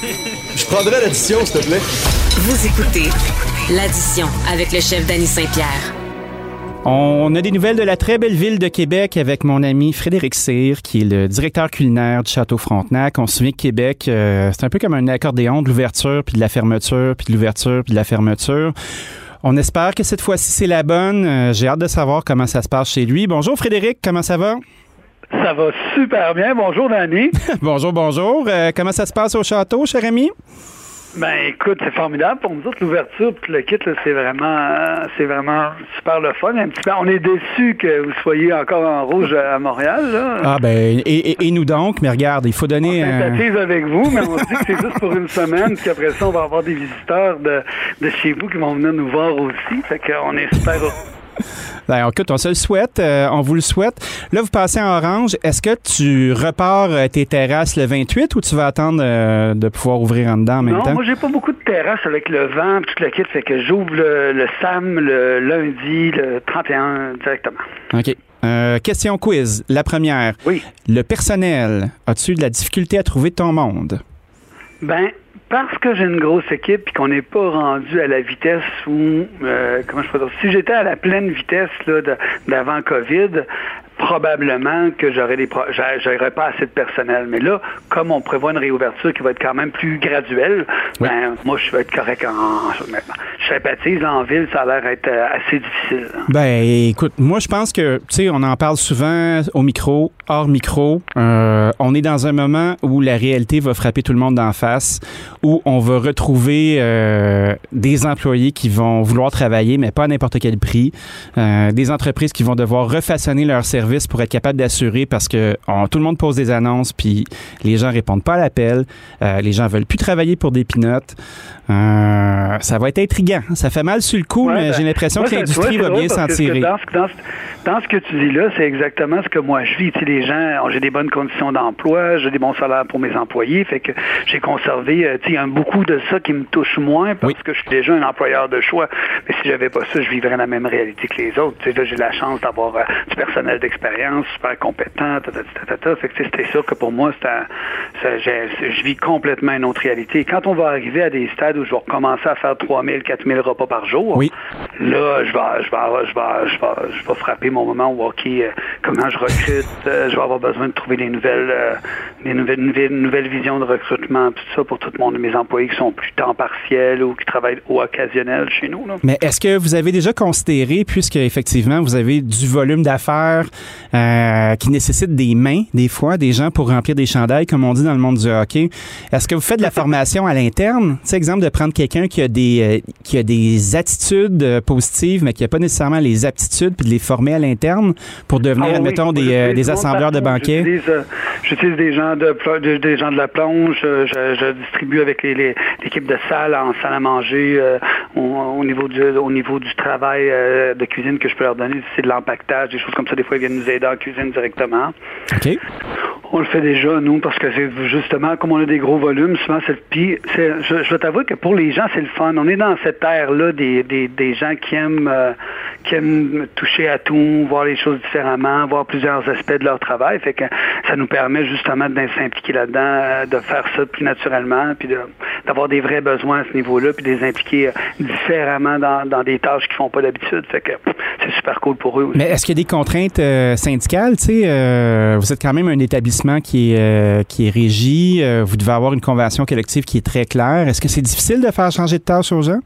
Je prendrai l'addition, s'il te plaît. Vous écoutez l'addition avec le chef Danny Saint-Pierre. On a des nouvelles de la très belle ville de Québec avec mon ami Frédéric Cyr, qui est le directeur culinaire du Château Frontenac. On se souvient que Québec, euh, c'est un peu comme un accordéon de l'ouverture, puis de la fermeture, puis de l'ouverture, puis de la fermeture. On espère que cette fois-ci, c'est la bonne. Euh, J'ai hâte de savoir comment ça se passe chez lui. Bonjour Frédéric, comment ça va? Ça va super bien. Bonjour, Danny. bonjour, bonjour. Euh, comment ça se passe au château, cher ami? Ben écoute, c'est formidable pour nous autres l'ouverture puis le kit c'est vraiment c'est vraiment super le fun. Un petit peu, on est déçus que vous soyez encore en rouge à Montréal là. Ah ben et, nous donc, mais regarde, il faut donner. On sympathise avec vous, mais on dit que c'est juste pour une semaine, puis qu'après ça on va avoir des visiteurs de, de chez vous qui vont venir nous voir aussi. Fait qu'on est Ben, écoute, on se le souhaite, euh, on vous le souhaite. Là, vous passez en orange. Est-ce que tu repars euh, tes terrasses le 28 ou tu vas attendre euh, de pouvoir ouvrir en dedans en même temps? Non, moi, j'ai pas beaucoup de terrasses avec le vent tout le kit, fait que j'ouvre le, SAM le lundi, le 31 directement. OK. question quiz. La première. Oui. Le personnel, as-tu de la difficulté à trouver ton monde? Ben, parce que j'ai une grosse équipe et qu'on n'est pas rendu à la vitesse où, euh, comment je peux dire, si j'étais à la pleine vitesse d'avant COVID, probablement que j'aurais des j'aurais pas assez de personnel. Mais là, comme on prévoit une réouverture qui va être quand même plus graduelle, ben, moi, je vais être correct en. Je sympathise en ville, ça a l'air être euh, assez difficile. Ben, écoute, moi, je pense que, tu sais, on en parle souvent au micro, hors micro. Euh, on est dans un moment où la réalité va frapper tout le monde d'en face, où on va retrouver euh, des employés qui vont vouloir travailler, mais pas à n'importe quel prix, des entreprises qui vont devoir refaçonner leur service pour être capable d'assurer parce que tout le monde pose des annonces puis les gens répondent pas à l'appel. Euh, les gens veulent plus travailler pour des pinottes. Euh, ça va être intriguant. Ça fait mal sur le coup, mais j'ai ben, l'impression que l'industrie va bien s'en tirer. Dans, dans, ce que tu dis là, c'est exactement ce que moi je vis. Tu les gens, j'ai des bonnes conditions d'emploi, j'ai des bons salaires pour mes employés, fait que j'ai conservé. Euh, y a beaucoup de ça qui me touche moins parce que je suis déjà un employeur de choix. Mais si j'avais pas ça, je vivrais la même réalité que les autres. Tu là, j'ai la chance d'avoir du personnel d'expérience super compétent. C'était sûr que pour moi, je vis complètement une autre réalité. Quand on va arriver à des stades où je vais recommencer à faire 3000, 4000 repas par jour, oui. Là, je vais, je, vais, je, vais, je, vais, je vais frapper mon moment où, OK, euh, comment je recrute, euh, je vais avoir besoin de trouver des nouvelles, euh, des nouvelles, nouvelles, visions de recrutement, tout ça pour tout le monde, mes employés qui sont plus temps partiel ou qui travaillent au occasionnel chez nous. Mais est-ce que vous avez déjà considéré, puisque effectivement vous avez du volume d'affaires qui nécessite des mains, des fois, des gens pour remplir des chandails, comme on dit dans le monde du hockey, est-ce que vous faites de la formation à l'interne? Tu sais, exemple de prendre quelqu'un qui a des euh, qui a des attitudes euh, positives, mais qui n'a pas nécessairement les aptitudes, puis de les former à l'interne pour devenir, ah admettons, des, euh, des assembleurs de banquets? J'utilise des gens de, des gens de la plonge, je, distribue avec l'équipe de salle en salle à manger au, niveau du au niveau du travail de cuisine que je peux leur donner, c'est de l'empactage, des choses comme ça. Des fois, ils viennent nous aider en cuisine directement. OK. On le fait déjà, nous, parce que c'est justement, comme on a des gros volumes, souvent, c'est puis je, je t'avouer que pour les gens, c'est le fun. On est dans cette ère-là des, des, des, gens qui aiment, euh, qui aiment toucher à tout, voir les choses différemment, voir plusieurs aspects de leur travail. Fait que ça nous permet justement de s'impliquer là-dedans, euh, de faire ça plus naturellement, puis d'avoir des vrais besoins à ce niveau-là, puis de les impliquer euh, différemment dans, dans des tâches qu'ils font pas d'habitude. Fait que c'est super cool pour eux aussi. Mais est-ce qu'il y a des contraintes syndicales? Tu sais, vous êtes quand même un établissement qui est, qui est régi. vous devez avoir une convention collective qui est très claire. Est-ce que c'est difficile de faire changer de tâche aux gens?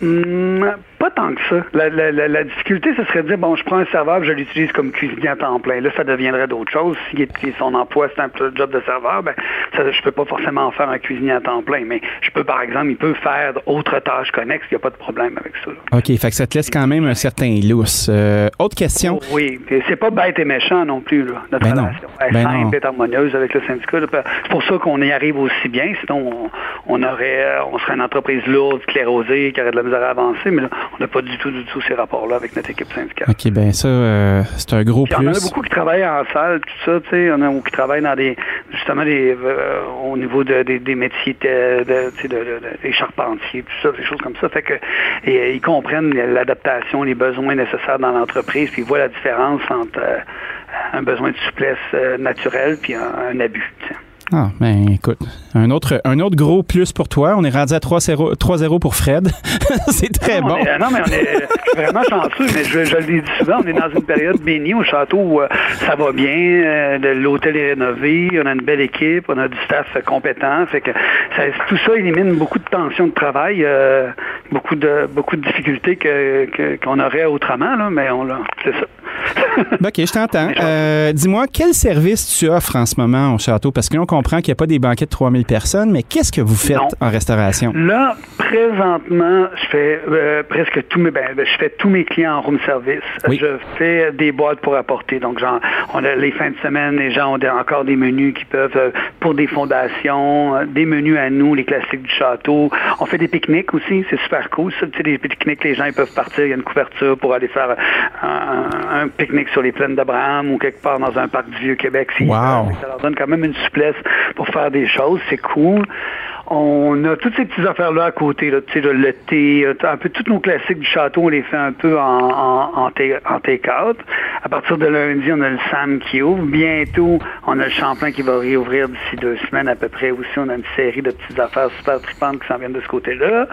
Mmh, pas tant que ça. La, la, la, difficulté, ce serait de dire, bon, je prends un serveur, je l'utilise comme cuisinier à temps plein. Là, ça deviendrait d'autres choses. Si son emploi, c'est un job de serveur, ben, ça, je peux pas forcément faire un cuisinier à temps plein. Mais je peux, par exemple, il peut faire d'autres tâches connexes. Il n'y a pas de problème avec ça. OK. Fait que ça te laisse quand même un certain lousse. Euh, autre question? Oh, oui. C'est pas bête et méchant non plus, là, notre ben relation. Elle ben simple et harmonieuse avec le syndicat. C'est pour ça qu'on y arrive aussi bien. Sinon, on, aurait, euh, on serait une entreprise lourde, sclérosée, qui aurait de la misère à avancer. Mais là, on n'a pas du tout, du tout ces rapports-là avec notre équipe syndicale. OK, bien ça, euh, c'est un gros plus. Il y en a beaucoup qui travaillent en salle, tout ça, tu sais. Il y en a qui travaillent dans des, justement, des, euh, au niveau de, des, métiers, de, de, des charpentiers, tout ça, des choses comme ça. Fait que, et, ils comprennent l'adaptation, les besoins nécessaires dans l'entreprise, puis ils voient la différence entre euh, un besoin de souplesse naturelle puis un, abus. Ah, ben écoute, un autre, un autre gros plus pour toi. On est rendu à 3-0 pour Fred. c'est très bon. non, mais on est vraiment chanceux, mais je, je le dis souvent, on est dans une période bénie au château où euh, ça va bien, euh, l'hôtel est rénové, on a une belle équipe, on a du staff compétent, fait que tout ça élimine beaucoup de tensions de travail, euh, beaucoup de beaucoup de difficultés que, qu'on aurait autrement, là, mais on c'est ça. OK, je t'entends. dis-moi, quel service tu offres en ce moment au château? Parce que là, on comprend qu'il n'y a pas des banquets de 3000 personnes, mais qu'est-ce que vous faites en restauration? Là, présentement, je fais euh, presque tous mes, ben, je fais tous mes clients en room service. Je fais des boîtes pour apporter. Donc, genre, on a les fins de semaine, les gens ont encore des menus qui peuvent, euh, pour des fondations, euh, des menus à nous, les classiques du château. On fait des pique-niques aussi, c'est super cool. Ça, tu sais, des pique-niques, les gens ils peuvent partir, il y a une couverture pour aller faire un, pique-nique sur les plaines d'Abraham ou quelque part dans un parc du Vieux-Québec. Wow. Ça leur donne quand même une souplesse pour faire des choses, c'est cool. On a toutes ces petites affaires-là à côté, là, tu sais, le thé, un peu tous nos classiques du château, on les fait un peu en, en, en take-out. À partir de lundi, on a le Sam qui ouvre. Bientôt, on a le Champlain qui va réouvrir d'ici deux semaines à peu près aussi. On a une série de petites affaires super tripantes qui s'en viennent de ce côté-là.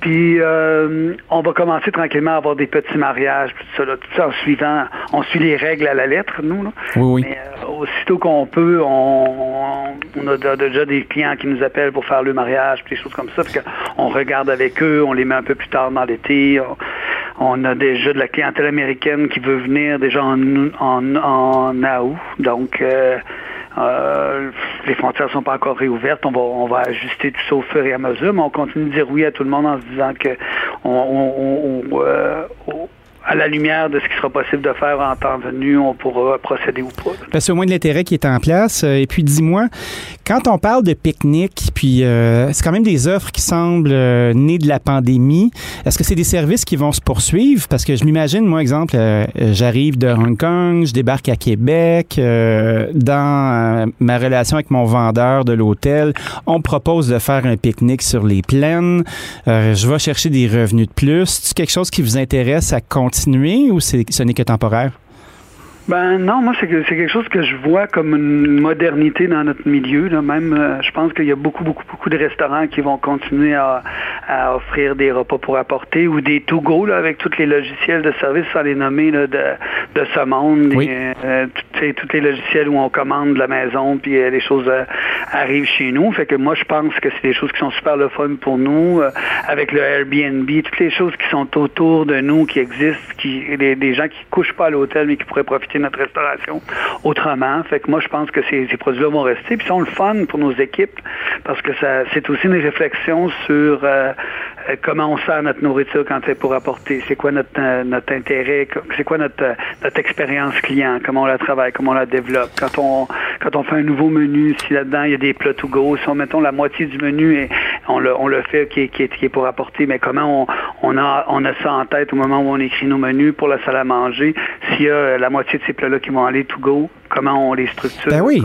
Puis euh, on va commencer tranquillement à avoir des petits mariages, tout ça, tout ça en suivant, on suit les règles à la lettre, nous. Là. Oui, oui. Mais euh, aussitôt qu'on peut, on, a déjà des clients qui nous appellent pour faire le mariage, des choses comme ça. Puis on regarde avec eux, on les met un peu plus tard dans l'été. On, a déjà de la clientèle américaine qui veut venir déjà en, en, en août. Donc euh, euh, les frontières sont pas encore réouvertes. On va, on va ajuster tout ça au fur et à mesure, mais on continue de dire oui à tout le monde en se disant que on, euh, à la lumière de ce qui sera possible de faire en temps venu, on pourra procéder ou pas. C'est au moins de l'intérêt qui est en place. Euh, et puis, dis-moi, quand on parle de pique-nique, puis euh, c'est quand même des offres qui semblent euh, nées de la pandémie, est-ce que c'est des services qui vont se poursuivre? Parce que je m'imagine, moi, exemple, j'arrive de Hong Kong, je débarque à Québec, dans ma relation avec mon vendeur de l'hôtel, on propose de faire un pique-nique sur les plaines, je vais chercher des revenus de plus. C'est quelque chose qui vous intéresse à continuer ou ce n'est que temporaire? Ben non, moi c'est quelque chose que je vois comme une modernité dans notre milieu. Là. Même, euh, je pense qu'il y a beaucoup, beaucoup, beaucoup de restaurants qui vont continuer à, offrir des repas pour apporter ou des to-go avec tous les logiciels de service, sans les nommer de, de ce monde. Euh, tous les logiciels où on commande de la maison puis euh, les choses arrivent chez nous. Fait que moi je pense que c'est des choses qui sont super le fun pour nous. avec le Airbnb, toutes les choses qui sont autour de nous, qui existent, qui des, des gens qui couchent pas à l'hôtel mais qui pourraient profiter notre restauration autrement. Fait que moi, je pense que ces, produits-là vont rester. Puis ils sont le fun pour nos équipes parce que ça, c'est aussi une réflexion sur euh, euh, comment on sert notre nourriture quand c'est pour apporter. C'est quoi notre, euh, notre intérêt, c'est quoi notre, notre expérience client, comment on la travaille, comment on la développe. Quand on, quand on fait un nouveau menu, si là-dedans il y a des plats to go, si on mettons la moitié du menu et on le, on le fait qui est, qui, est, qui est pour apporter, mais comment on, on, a, on a ça en tête au moment où on écrit nos menus pour la salle à manger, s'il y a la moitié de ces plats-là qui vont aller to go, comment on les structure, ben oui.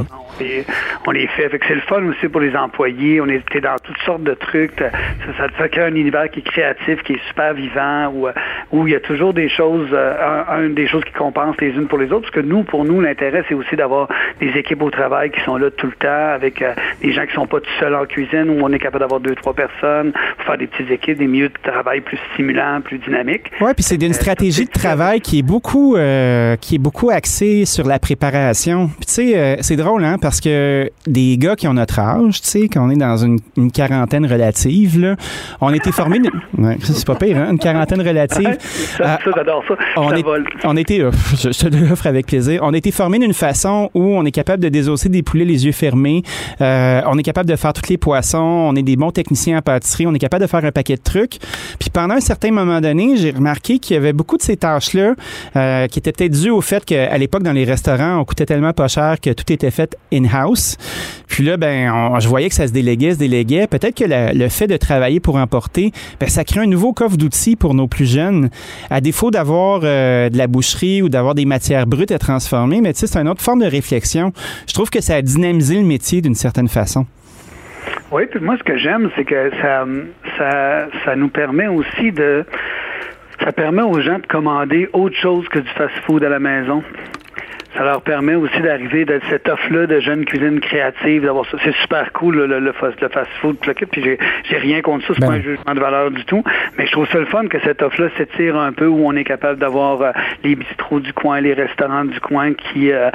on les, fait. fait c'est le fun aussi pour les employés. On est dans toutes sortes de trucs. Ça, ça te fait créer un univers qui est créatif, qui est super vivant, où, où il y a toujours des choses, euh, un, des choses qui compensent les unes pour les autres. Parce que nous, pour nous, l'intérêt, c'est aussi d'avoir des équipes au travail qui sont là tout le temps, avec euh, des gens qui sont pas tout seuls en cuisine, où on est capable d'avoir deux, trois personnes, pour faire des petites équipes, des milieux de travail plus stimulants, plus dynamiques. Oui, puis c'est une euh, stratégie de travail qui est beaucoup, qui est beaucoup axée sur la préparation. Puis tu sais, c'est drôle, hein? parce que des gars qui ont notre âge, tu sais, qu'on est dans une, quarantaine relative, là, on a été formés. Ouais, c'est pas pire, hein? Une quarantaine relative. ça, j'adore ça. On, est, on était, je, te l'offre avec plaisir. On a été formés d'une façon où on est capable de désosser des poulets les yeux fermés. Euh, on est capable de faire tous les poissons. On est des bons techniciens en pâtisserie. On est capable de faire un paquet de trucs. Puis pendant un certain moment donné, j'ai remarqué qu'il y avait beaucoup de ces tâches-là euh, qui étaient peut-être dues au fait qu'à l'époque, dans les restaurants, on coûtait tellement pas cher que tout était fait in-house. Puis là, ben, je voyais que ça se déléguait, se déléguait. Peut-être que le fait de travailler pour emporter, ben, ça crée un nouveau coffre d'outils pour nos plus jeunes. À défaut d'avoir euh, de la boucherie ou d'avoir des matières brutes à transformer, mais tu sais, c'est une autre forme de réflexion. Je trouve que ça a dynamisé le métier d'une certaine façon. Oui, puis moi, ce que j'aime, c'est que ça, ça, ça nous permet aussi de ça permet aux gens de commander autre chose que du fast-food à la maison. ça leur permet aussi d'arriver de cette offre-là de jeunes cuisines créatives, d'avoir ça. C'est super cool, le, le, fast-food, puis j'ai, j'ai rien contre ça, c'est pas un ben. jugement de valeur du tout, mais je trouve ça le fun que cette offre-là s'étire un peu, où on est capable d'avoir euh, les bistrots du coin, les restaurants du coin qui euh,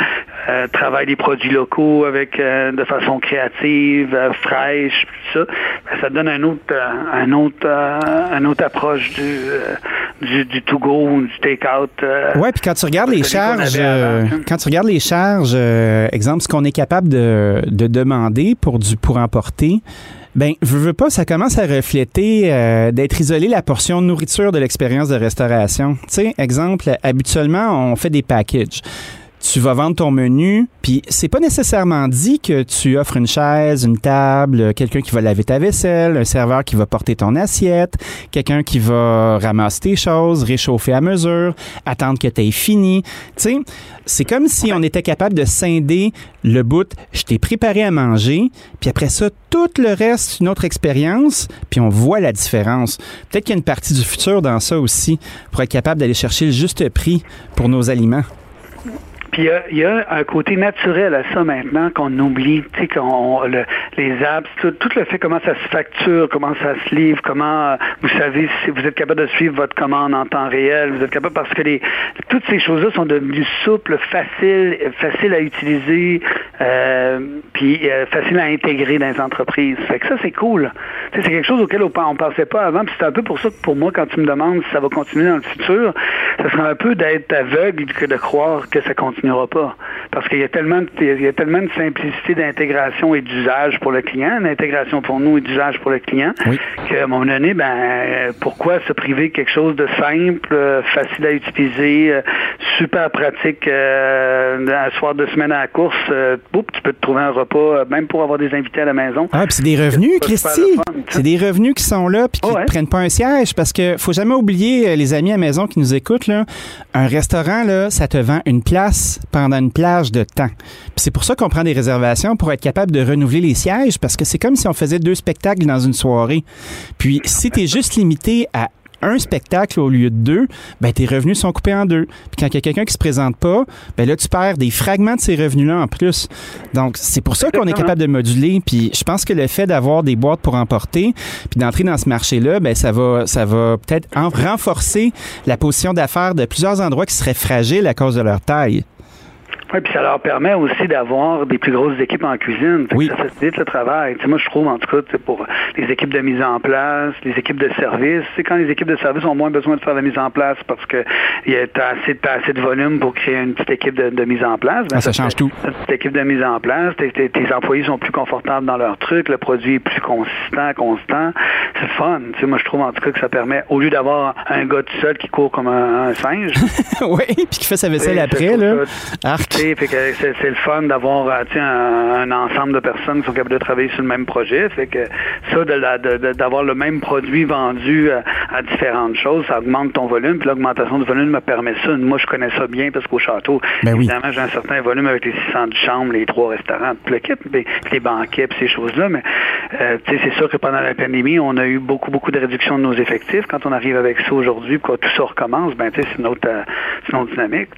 euh, travaillent des produits locaux avec de façon créative, fraîche, tout ça. Ben, ça donne un autre, un autre, un autre approche du, du, du to-go ou du take-out. ouais, puis quand tu regardes les charges, quand tu regardes les charges, exemple, ce qu'on est capable de, de demander pour du pour emporter, ben, veux, veux pas, ça commence à refléter euh, d'être isolé la portion nourriture de l'expérience de restauration. Tu sais, exemple, habituellement, on fait des packages tu vas vendre ton menu, puis c'est pas nécessairement dit que tu offres une chaise, une table, quelqu'un qui va laver ta vaisselle, un serveur qui va porter ton assiette, quelqu'un qui va ramasser tes choses, réchauffer à mesure, attendre que tu aies fini. Tu sais, c'est comme si on était capable de scinder le bout, je t'ai préparé à manger, puis après ça, tout le reste, une autre expérience, puis on voit la différence. Peut-être qu'il y a une partie du futur dans ça aussi, pour être capable d'aller chercher le juste prix pour nos aliments il y a, un côté naturel à ça maintenant qu'on oublie, tu sais, qu'on les apps, tout, le fait comment ça se facture, comment ça se livre, comment vous savez si vous êtes capable de suivre votre commande en temps réel, vous êtes capable parce que toutes ces choses-là sont devenues souples, faciles, faciles à utiliser, euh, puis euh, faciles à intégrer dans les entreprises. Fait que ça c'est cool. c'est quelque chose auquel on, ne pensait pas avant. Puis c'est un peu pour ça que pour moi, quand tu me demandes si ça va continuer dans le futur, ça serait un peu d'être aveugle que de croire que ça continue pas. Parce qu'il y a tellement de, il y a tellement de simplicité d'intégration et d'usage pour le client, d'intégration pour nous et d'usage pour le client, qu'à un moment donné, ben, pourquoi se priver de quelque chose de simple, euh, facile à utiliser, euh, super pratique, euh, un soir de semaine à la course, tu peux te trouver un repas, même pour avoir des invités à la maison. Ah, puis c'est des revenus, Christy. C'est des revenus qui sont là, puis qui ne prennent pas un siège, parce que faut jamais oublier, les amis à la maison qui nous écoutent, un restaurant, là, ça te vend une place pendant une plage de temps. c'est pour ça qu'on prend des réservations pour être capable de renouveler les sièges parce que c'est comme si on faisait deux spectacles dans une soirée. Puis si tu es juste limité à un spectacle au lieu de deux, ben tes revenus sont coupés en deux. Puis quand il y a quelqu'un qui se présente pas, ben là tu perds des fragments de ces revenus-là en plus. Donc c'est pour ça qu'on est capable de moduler. Puis je pense que le fait d'avoir des boîtes pour emporter, puis d'entrer dans ce marché-là, ben ça va, ça va peut-être renforcer la position d'affaires de plusieurs endroits qui seraient fragiles à cause de leur taille. Oui, puis ça leur permet aussi d'avoir des plus grosses équipes en cuisine. Ça facilite le travail. moi, je trouve, en tout cas, pour les équipes de mise en place, les équipes de service, c'est quand les équipes de service ont moins besoin de faire la mise en place parce que y a assez, assez de volume pour créer une petite équipe de, mise en place. Ben, ça, change tout. Une petite équipe de mise en place, tes, employés sont plus confortables dans leur truc, le produit est plus consistant, constant. C'est fun. moi, je trouve en tout cas que ça permet, au lieu d'avoir un gars tout seul qui court comme un, singe. oui, puis qui fait sa vaisselle après, là. Arc c'est le fun d'avoir euh, un, ensemble de personnes qui sont capables de travailler sur le même projet. Fait que ça, d'avoir le même produit vendu euh, à, différentes choses, ça augmente ton volume. Puis l'augmentation du volume me permet ça. Moi, je connais ça bien parce qu'au château, ben évidemment, j'ai un certain volume avec les 600 de chambre, les trois restaurants, tout le kit, puis les banquets, puis ces choses-là. Mais euh, c'est sûr que pendant la pandémie, on a eu beaucoup, beaucoup de réduction de nos effectifs. Quand on arrive avec ça aujourd'hui, quand tout ça recommence, ben c'est une autre, une autre dynamique.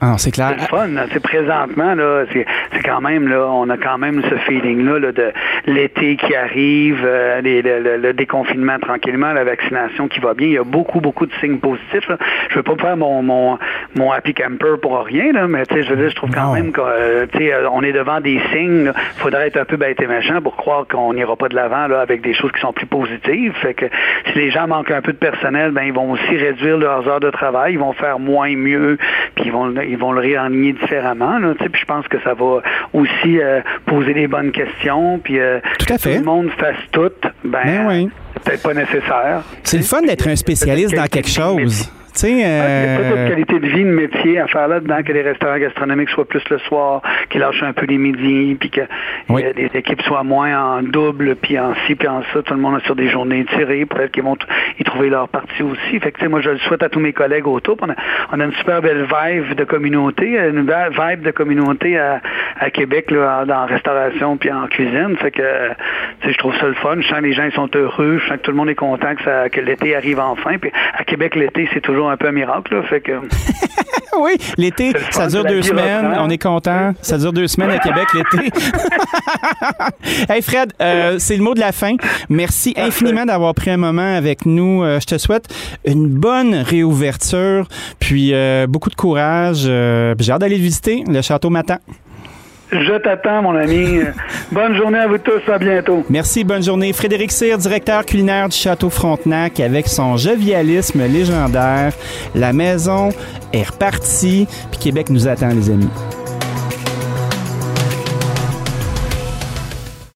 Ah, c'est clair. C'est fun. C'est présent là, c'est quand même, là, on a quand même ce feeling-là de l'été qui arrive, euh, le, déconfinement tranquillement, la vaccination qui va bien. Il y a beaucoup, beaucoup de signes positifs. Je Je veux pas faire mon, mon, mon happy camper pour rien, là, mais je veux dire, je trouve quand même qu'on euh, est devant des signes. Il faudrait être un peu bête et méchant pour croire qu'on n'ira pas de l'avant avec des choses qui sont plus positives. Fait que si les gens manquent un peu de personnel, ben ils vont aussi réduire leurs heures de travail, ils vont faire moins mieux, puis ils vont ils vont le réaligner différemment puis je pense que ça va aussi euh, poser des bonnes questions, puis euh, tout à fait. tout le monde fasse tout, ben, ben c'est peut-être pas nécessaire. C'est le fun d'être un spécialiste dans quelque chose. Il n'y a pas de qualité de vie, de métier à faire là-dedans, que les restaurants gastronomiques soient plus le soir, qu'ils lâchent un peu les midis, puis que les équipes soient moins en double, puis en ci, puis en ça. Tout le monde est sur des journées tirées. Peut-être qu'ils vont y trouver leur partie aussi. Fait que, moi, je le souhaite à tous mes collègues autour. On a, on a une super belle vibe de communauté, une belle vibe de communauté à, Québec, là, en, restauration puis en cuisine. Fait que, je trouve ça le fun. Je sens que les gens ils sont heureux. Je sens que tout le monde est content que, que l'été arrive enfin. Puis à Québec, l'été, c'est toujours un peu un miracle. Là, fait que... oui, l'été, ça dure deux semaines. On est content. Ça dure deux semaines à Québec l'été. hey Fred, euh, c'est le mot de la fin. Merci infiniment d'avoir pris un moment avec nous. Euh, je te souhaite une bonne réouverture, puis euh, beaucoup de courage. J'ai hâte d'aller visiter le château Matan. Je t'attends, mon ami. bonne journée à vous tous. À bientôt. Merci. Bonne journée. Frédéric Cyr, directeur culinaire du Château Frontenac, avec son jovialisme légendaire. La maison est repartie. Puis Québec nous attend, les amis.